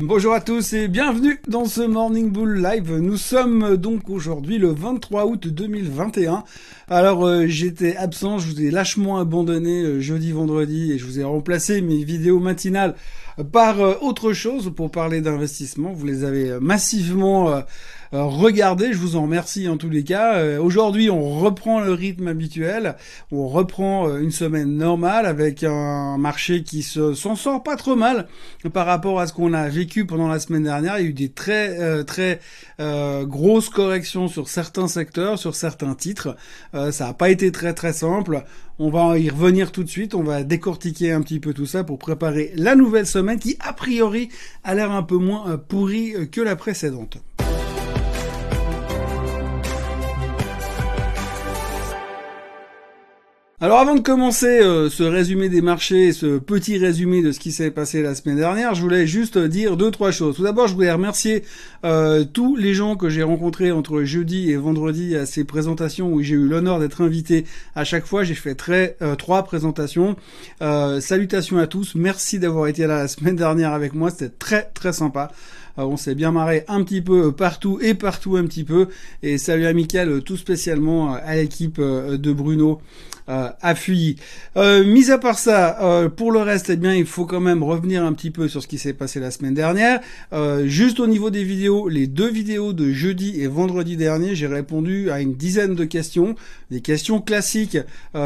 Bonjour à tous et bienvenue dans ce Morning Bull Live. Nous sommes donc aujourd'hui le 23 août 2021. Alors euh, j'étais absent, je vous ai lâchement abandonné euh, jeudi, vendredi et je vous ai remplacé mes vidéos matinales par euh, autre chose pour parler d'investissement. Vous les avez massivement regardez, je vous en remercie en tous les cas. Euh, aujourd'hui, on reprend le rythme habituel, on reprend euh, une semaine normale avec un marché qui se s'en sort pas trop mal par rapport à ce qu'on a vécu pendant la semaine dernière. Il y a eu des très très grosses corrections sur certains secteurs, sur certains titres. ça n'a pas été très très simple. On va y revenir tout de suite, on va décortiquer un petit peu tout ça pour préparer la nouvelle semaine qui a priori a l'air un peu moins pourrie que la précédente. Alors avant de commencer euh, ce résumé des marchés, ce petit résumé de ce qui s'est passé la semaine dernière, je voulais juste dire deux trois choses. Tout d'abord, je voulais remercier euh, tous les gens que j'ai rencontrés entre jeudi et vendredi à ces présentations où j'ai eu l'honneur d'être invité. À chaque fois, j'ai fait très euh, trois présentations. salutations à tous. Merci d'avoir été là la semaine dernière avec moi. C'était très très sympa. On s'est bien marré un petit peu partout et partout un petit peu. Et salut amical tout spécialement à l'équipe de Bruno euh. Euh, mis à part ça, euh, pour le reste, eh bien, il faut quand même revenir un petit peu sur ce qui s'est passé la semaine dernière. Euh, juste au niveau des vidéos, les deux vidéos de jeudi et vendredi dernier, j'ai répondu à une dizaine de questions, des questions classiques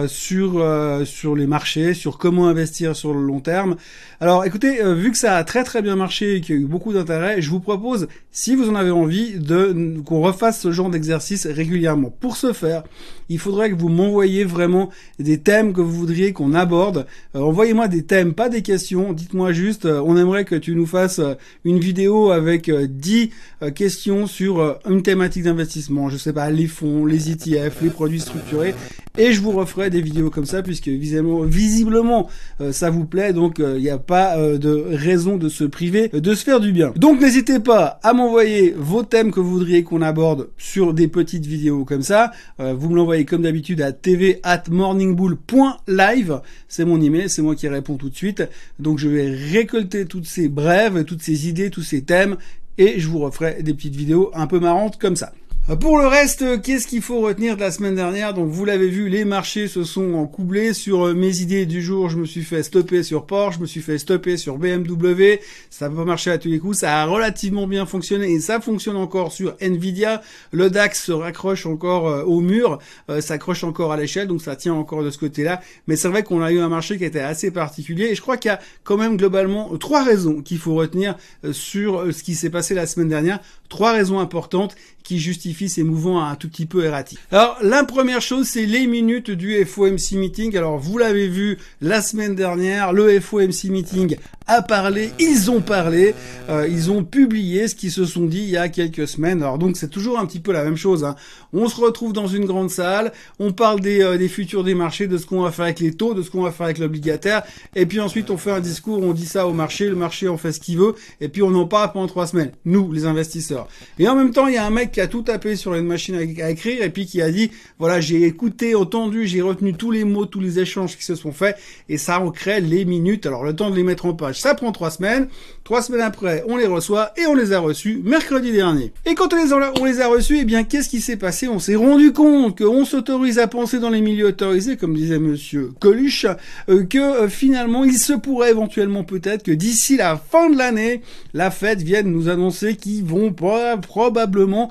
sur sur les marchés, sur comment investir sur le long terme. Alors, écoutez, vu que ça a très très bien marché et qu'il y a eu beaucoup d'intérêt, je vous propose, si vous en avez envie, de qu'on refasse ce genre d'exercice régulièrement. Pour ce faire, il faudrait que vous m'envoyiez vraiment des thèmes que vous voudriez qu'on aborde. Euh, envoyez-moi des thèmes, pas des questions. Dites-moi juste, euh, on aimerait que tu nous fasses euh, une vidéo avec 10 questions sur une thématique d'investissement. Je sais pas, les fonds, les ETF, les produits structurés. Et je vous referai des vidéos comme ça puisque visiblement, visiblement ça vous plaît. Donc il n'y a pas de raison de se priver de se faire du bien. Donc n'hésitez pas à m'envoyer vos thèmes que vous voudriez qu'on aborde sur des petites vidéos comme ça. vous me l'envoyez comme d'habitude à tv at morningbull.live. C'est mon email, c'est moi qui réponds tout de suite. Donc je vais récolter toutes ces brèves, toutes ces idées, tous ces thèmes et je vous referai des petites vidéos un peu marrantes comme ça. Euh, pour le reste, qu'est-ce qu'il faut retenir de la semaine dernière? Donc vous l'avez vu, les marchés se sont encoublés sur euh, mes idées du jour. Je me suis fait stopper sur Porsche, je me suis fait stopper sur BMW. Ça n'a pas marché à tous les coups, ça a relativement bien fonctionné et ça fonctionne encore sur Nvidia. Le DAX se raccroche encore euh, au mur, ça accroche encore à l'échelle, donc ça tient encore de ce côté-là. Mais c'est vrai qu'on a eu un marché qui était assez particulier et je crois qu'il y a quand même globalement trois raisons qu'il faut retenir sur ce qui s'est passé la semaine dernière. Trois raisons importantes qui justifient ces mouvements un tout petit peu erratiques. Alors, la première chose, c'est les minutes du FOMC meeting. Alors, vous l'avez vu la semaine dernière, le FOMC meeting a parlé, ils ont parlé, euh, ils ont publié ce qu'ils se sont dit il y a quelques semaines. Alors donc c'est toujours un petit peu la même chose. Hein. On se retrouve dans une grande salle, on parle des, euh, des futurs des marchés, de ce qu'on va faire avec les taux, de ce qu'on va faire avec l'obligataire, et puis ensuite on fait un discours, on dit ça au marché, le marché en fait ce qu'il veut, et puis on en parle pendant trois semaines, nous les investisseurs. Et en même temps il y a un mec qui a tout tapé sur une machine à, écrire et puis qui a dit voilà j'ai écouté, entendu, j'ai retenu tous les mots, tous les échanges qui se sont faits et ça on crée les minutes. Alors le temps de les mettre en page, ça prend trois semaines. Trois semaines après, on les reçoit et on les a reçus mercredi dernier. Et quand on les a, on les a reçus, eh bien, qu'est-ce qui s'est passé? On s'est rendu compte qu'on s'autorise à penser dans les milieux autorisés, comme disait Monsieur Coluche, euh, que euh, finalement, il se pourrait éventuellement peut-être que d'ici la fin de l'année, la Fed vienne nous annoncer qu'ils vont probablement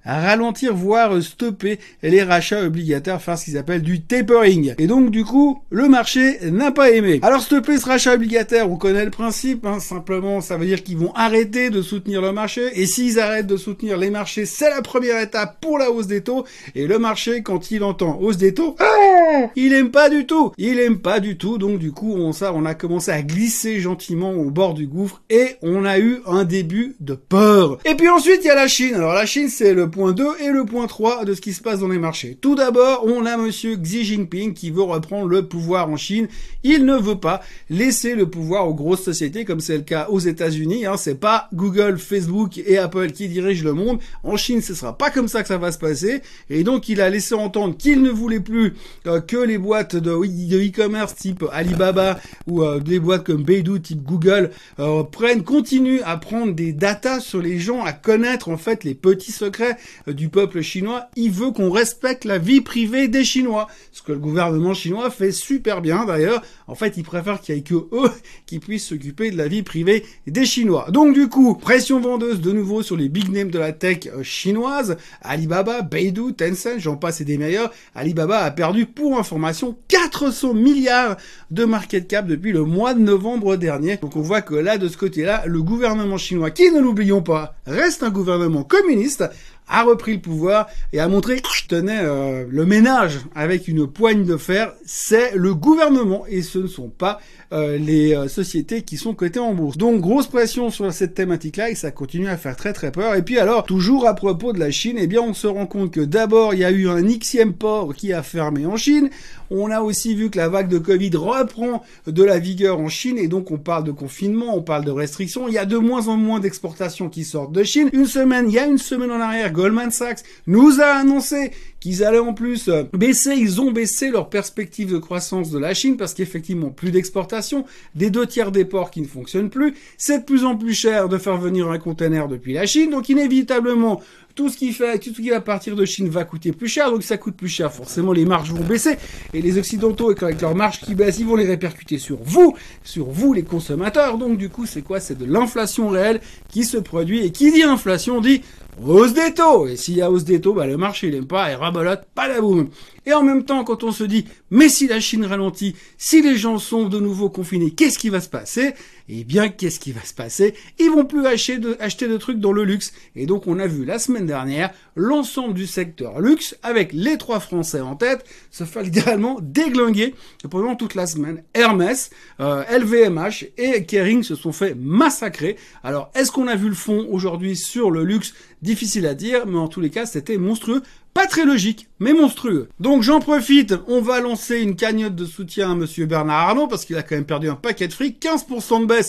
ralentir, voire stopper les rachats obligataires, faire ce qu'ils appellent du tapering. Et donc, du coup, le marché n'a pas aimé. Alors, stopper ce rachat obligataire, on connaît le principe, hein, simplement, ça veut dire qu'ils vont arrêter de soutenir le marché. Et s'ils arrêtent de soutenir les marchés, c'est la première étape pour la hausse des taux. Et le marché, quand il entend hausse des taux, ah, il aime pas du tout. Il aime pas du tout. Donc, du coup, on, on a commencé à glisser gentiment au bord du gouffre et on a eu un début de peur. Et puis ensuite, il y a la Chine. Alors, la Chine, c'est le point 2 et le point 3 de ce qui se passe dans les marchés. Tout d'abord, on a monsieur Xi Jinping qui veut reprendre le pouvoir en Chine. Il ne veut pas laisser le pouvoir aux grosses sociétés comme c'est le cas aux États-Unis. Hein. C'est pas Google, Facebook et Apple qui dirigent le monde. En Chine, ce sera pas comme ça que ça va se passer. Et donc, il a laissé entendre qu'il ne voulait plus euh, que les boîtes de e-commerce type Alibaba ou euh, des boîtes comme Beidou type Google euh, prennent, continuent à prendre des datas sur les gens, à connaître en fait les petits secrets du peuple chinois. Il veut qu'on respecte la vie privée des Chinois, ce que le gouvernement chinois fait super bien d'ailleurs. En fait, il préfère qu'il y ait que eux qui puissent s'occuper de la vie privée des Chinois. Donc du coup, pression vendeuse de nouveau sur les big names de la tech chinoise, Alibaba, Beidou, Tencent, j'en passe et des meilleurs. Alibaba a perdu pour information 400 milliards de market cap depuis le mois de novembre dernier. Donc on voit que là, de ce côté-là, le gouvernement chinois, qui ne l'oublions pas, reste un gouvernement communiste, a repris le pouvoir et a montré tenait euh, le ménage avec une poigne de fer, c'est le gouvernement et ce ne sont pas euh, les euh, sociétés qui sont cotées en bourse. Donc grosse pression sur cette thématique-là et ça continue à faire très très peur. Et puis alors, toujours à propos de la Chine, eh bien on se rend compte que d'abord il y a eu un xème port qui a fermé en Chine. On a aussi vu que la vague de Covid reprend de la vigueur en Chine et donc on parle de confinement, on parle de restrictions. Il y a de moins en moins d'exportations qui sortent de Chine. Une semaine, il y a une semaine en arrière, Goldman Sachs nous a annoncé qu'ils allaient en plus euh, baisser, ils ont baissé leur perspective de croissance de la Chine parce qu'effectivement plus d'exportation, des deux tiers des ports qui ne fonctionnent plus, c'est de plus en plus cher de faire venir un conteneur depuis la Chine, donc inévitablement tout ce qui fait, tout ce qui va partir de Chine va coûter plus cher, donc ça coûte plus cher, forcément les marges vont baisser, et les occidentaux, avec leurs marges qui baissent, ils vont les répercuter sur vous, sur vous les consommateurs, donc du coup c'est quoi? C'est de l'inflation réelle qui se produit, et qui dit inflation dit hausse des taux. Et s'il y a hausse des taux, bah, le marché il aime pas et rabolote, pas la boum. Et en même temps, quand on se dit, mais si la Chine ralentit, si les gens sont de nouveau confinés, qu'est-ce qui va se passer? Eh bien, qu'est-ce qui va se passer? Ils vont plus acheter de, acheter de trucs dans le luxe. Et donc, on a vu la semaine dernière l'ensemble du secteur luxe, avec les trois Français en tête, se faire littéralement déglinguer pendant toute la semaine. Hermès, LVMH euh, et Kering se sont fait massacrer. Alors, est-ce qu'on a vu le fond aujourd'hui sur le luxe? Difficile à dire, mais en tous les cas, c'était monstrueux. Pas très logique, mais monstrueux. Donc j'en profite, on va lancer une cagnotte de soutien à monsieur Bernard Arnault, parce qu'il a quand même perdu un paquet de fric, 15% de baisse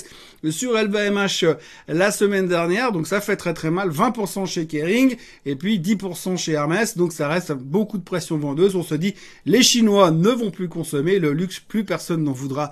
sur LVMH euh, la semaine dernière, donc ça fait très très mal, 20% chez Kering, et puis 10% chez Hermès, donc ça reste beaucoup de pression vendeuse. On se dit, les Chinois ne vont plus consommer, le luxe, plus personne n'en voudra.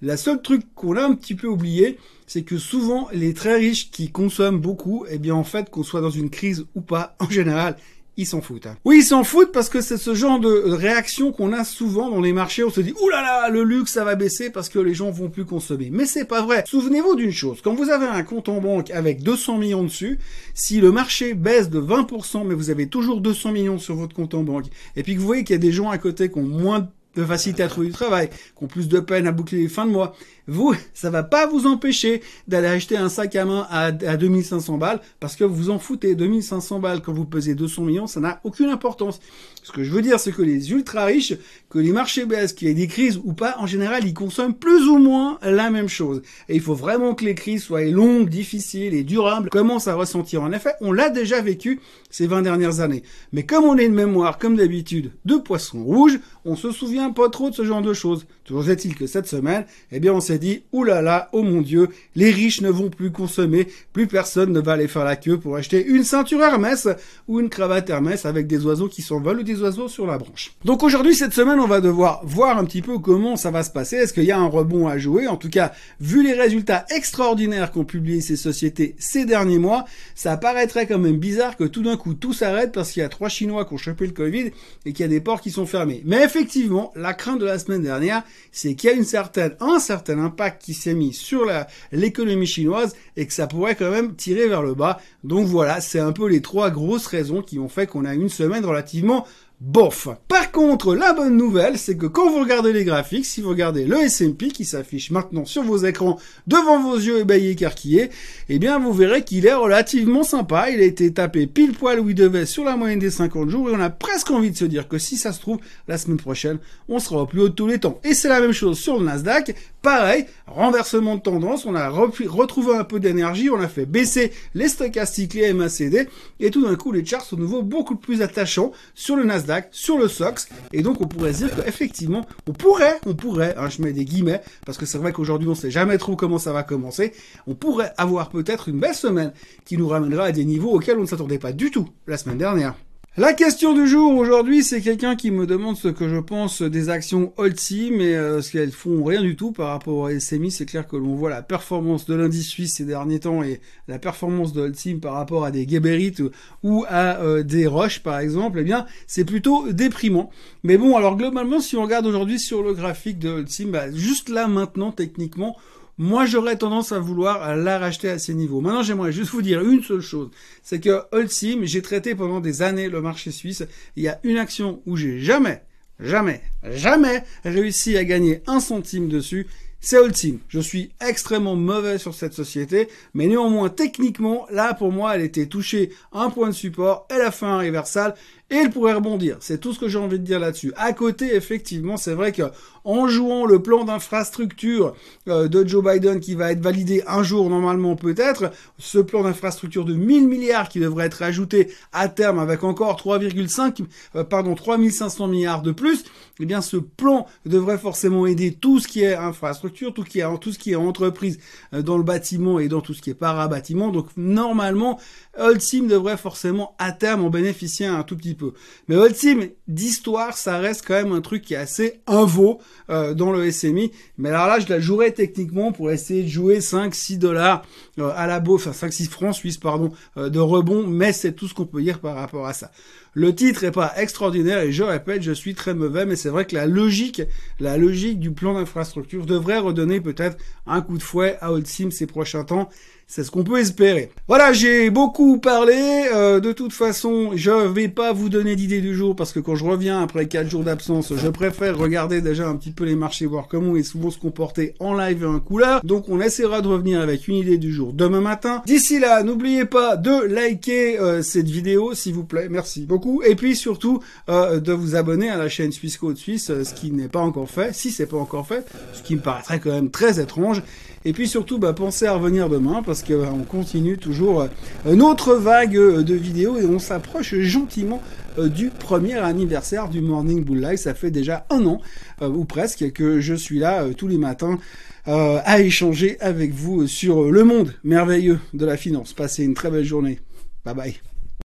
La seule truc qu'on a un petit peu oublié, c'est que souvent les très riches qui consomment beaucoup, eh bien en fait qu'on soit dans une crise ou pas, en général, ils s'en foutent. Hein. Oui, ils s'en foutent parce que c'est ce genre de réaction qu'on a souvent dans les marchés. On se dit, oulala, là là, le luxe, ça va baisser parce que les gens vont plus consommer. Mais c'est pas vrai. Souvenez-vous d'une chose. Quand vous avez un compte en banque avec 200 millions dessus, si le marché baisse de 20%, mais vous avez toujours 200 millions sur votre compte en banque, et puis que vous voyez qu'il y a des gens à côté qui ont moins de facilité à trouver du travail, qui ont plus de peine à boucler les fins de mois, vous, ça va pas vous empêcher d'aller acheter un sac à main à, à 2500 balles parce que vous vous en foutez. 2500 balles quand vous pesez 200 millions, ça n'a aucune importance. Ce que je veux dire, c'est que les ultra riches, que les marchés baissent, qu'il y ait des crises ou pas, en général, ils consomment plus ou moins la même chose. Et il faut vraiment que les crises soient longues, difficiles et durables, commencent à ressentir. En effet, on l'a déjà vécu ces 20 dernières années. Mais comme on est une mémoire, comme d'habitude, de poissons rouges, on se souvient pas trop de ce genre de choses. Toujours est-il que cette semaine, eh bien, on s'est dit, oulala, oh mon dieu, les riches ne vont plus consommer, plus personne ne va aller faire la queue pour acheter une ceinture Hermès ou une cravate Hermès avec des oiseaux qui s'envolent ou des oiseaux sur la branche. Donc aujourd'hui, cette semaine, on va devoir voir un petit peu comment ça va se passer. Est-ce qu'il y a un rebond à jouer? En tout cas, vu les résultats extraordinaires qu'ont publié ces sociétés ces derniers mois, ça paraîtrait quand même bizarre que tout d'un coup tout s'arrête parce qu'il y a trois Chinois qui ont chopé le Covid et qu'il y a des ports qui sont fermés. Mais effectivement, la crainte de la semaine dernière, c'est qu'il y a une certaine, un certain impact qui s'est mis sur l'économie chinoise et que ça pourrait quand même tirer vers le bas. Donc voilà, c'est un peu les trois grosses raisons qui ont fait qu'on a une semaine relativement bof. Par contre, la bonne nouvelle, c'est que quand vous regardez les graphiques, si vous regardez le S&P qui s'affiche maintenant sur vos écrans devant vos yeux ébahis écarquillés, eh bien vous verrez qu'il est relativement sympa. Il a été tapé pile poil où il devait sur la moyenne des 50 jours et on a presque envie de se dire que si ça se trouve, la semaine prochaine, on sera au plus haut de tous les temps. Et c'est la même chose sur le Nasdaq. Pareil, renversement de tendance, on a retrouvé un peu d'énergie, on a fait baisser les stochastiques, les MACD, et tout d'un coup les charts sont nouveau beaucoup plus attachants sur le Nasdaq sur le SOX. Et donc, on pourrait dire qu'effectivement, on pourrait, on pourrait, hein, je mets des guillemets, parce que c'est vrai qu'aujourd'hui, on sait jamais trop comment ça va commencer, on pourrait avoir peut-être une belle semaine qui nous ramènera à des niveaux auxquels on ne s'attendait pas du tout la semaine dernière. La question du jour aujourd'hui, c'est quelqu'un qui me demande ce que je pense des actions Holti, mais euh, ce qu'elles font rien du tout par rapport au SMI. C'est clair que l'on voit la performance de l'indice suisse ces derniers temps et la performance de par rapport à des Geberit ou à euh, des Roches par exemple, eh bien c'est plutôt déprimant. Mais bon, alors globalement, si on regarde aujourd'hui sur le graphique de bah, juste là maintenant techniquement, moi, j'aurais tendance à vouloir la racheter à ces niveaux. Maintenant, j'aimerais juste vous dire une seule chose. C'est que Holcim, j'ai traité pendant des années le marché suisse. Il y a une action où j'ai jamais, jamais, jamais réussi à gagner un centime dessus. C'est Holcim. Je suis extrêmement mauvais sur cette société, mais néanmoins, techniquement, là, pour moi, elle était touchée un point de support, elle a fait un reversal, et elle pourrait rebondir. C'est tout ce que j'ai envie de dire là-dessus. À côté, effectivement, c'est vrai que en jouant le plan d'infrastructure euh, de Joe Biden qui va être validé un jour normalement peut-être, ce plan d'infrastructure de 1000 milliards qui devrait être ajouté à terme avec encore 3,5 euh, pardon 3500 milliards de plus, eh bien ce plan devrait forcément aider tout ce qui est infrastructure, tout ce qui est entreprise euh, dans le bâtiment et dans tout ce qui est para-bâtiment. Donc normalement, Holcim devrait forcément à terme en bénéficier un tout petit peu. Mais Ultim, d'histoire, ça reste quand même un truc qui est assez invo euh, dans le SMI. Mais alors là, je la jouerais techniquement pour essayer de jouer 5-6 dollars euh, à la bourse, enfin 5-6 francs suisses, pardon, euh, de rebond. Mais c'est tout ce qu'on peut dire par rapport à ça. Le titre est pas extraordinaire et je répète, je suis très mauvais, mais c'est vrai que la logique, la logique du plan d'infrastructure devrait redonner peut-être un coup de fouet à Holcim ces prochains temps. C'est ce qu'on peut espérer. Voilà, j'ai beaucoup parlé. Euh, de toute façon, je vais pas vous donner d'idée du jour parce que quand je reviens après 4 jours d'absence, je préfère regarder déjà un petit peu les marchés, voir comment ils vont se comporter en live et en couleur. Donc on essaiera de revenir avec une idée du jour demain matin. D'ici là, n'oubliez pas de liker euh, cette vidéo, s'il vous plaît. Merci beaucoup. Et puis surtout, euh, de vous abonner à la chaîne Suisse Code Suisse, ce qui n'est pas encore fait. Si c'est pas encore fait, ce qui me paraîtrait quand même très étrange. Et puis surtout, bah, pensez à revenir demain parce qu'on bah, continue toujours euh, notre vague euh, de vidéos et on s'approche gentiment euh, du premier anniversaire du Morning Bull Live. Ça fait déjà un an ou presque que je suis là tous les matins à échanger avec vous sur le monde merveilleux de la finance. Passez une très belle journée. Bye bye.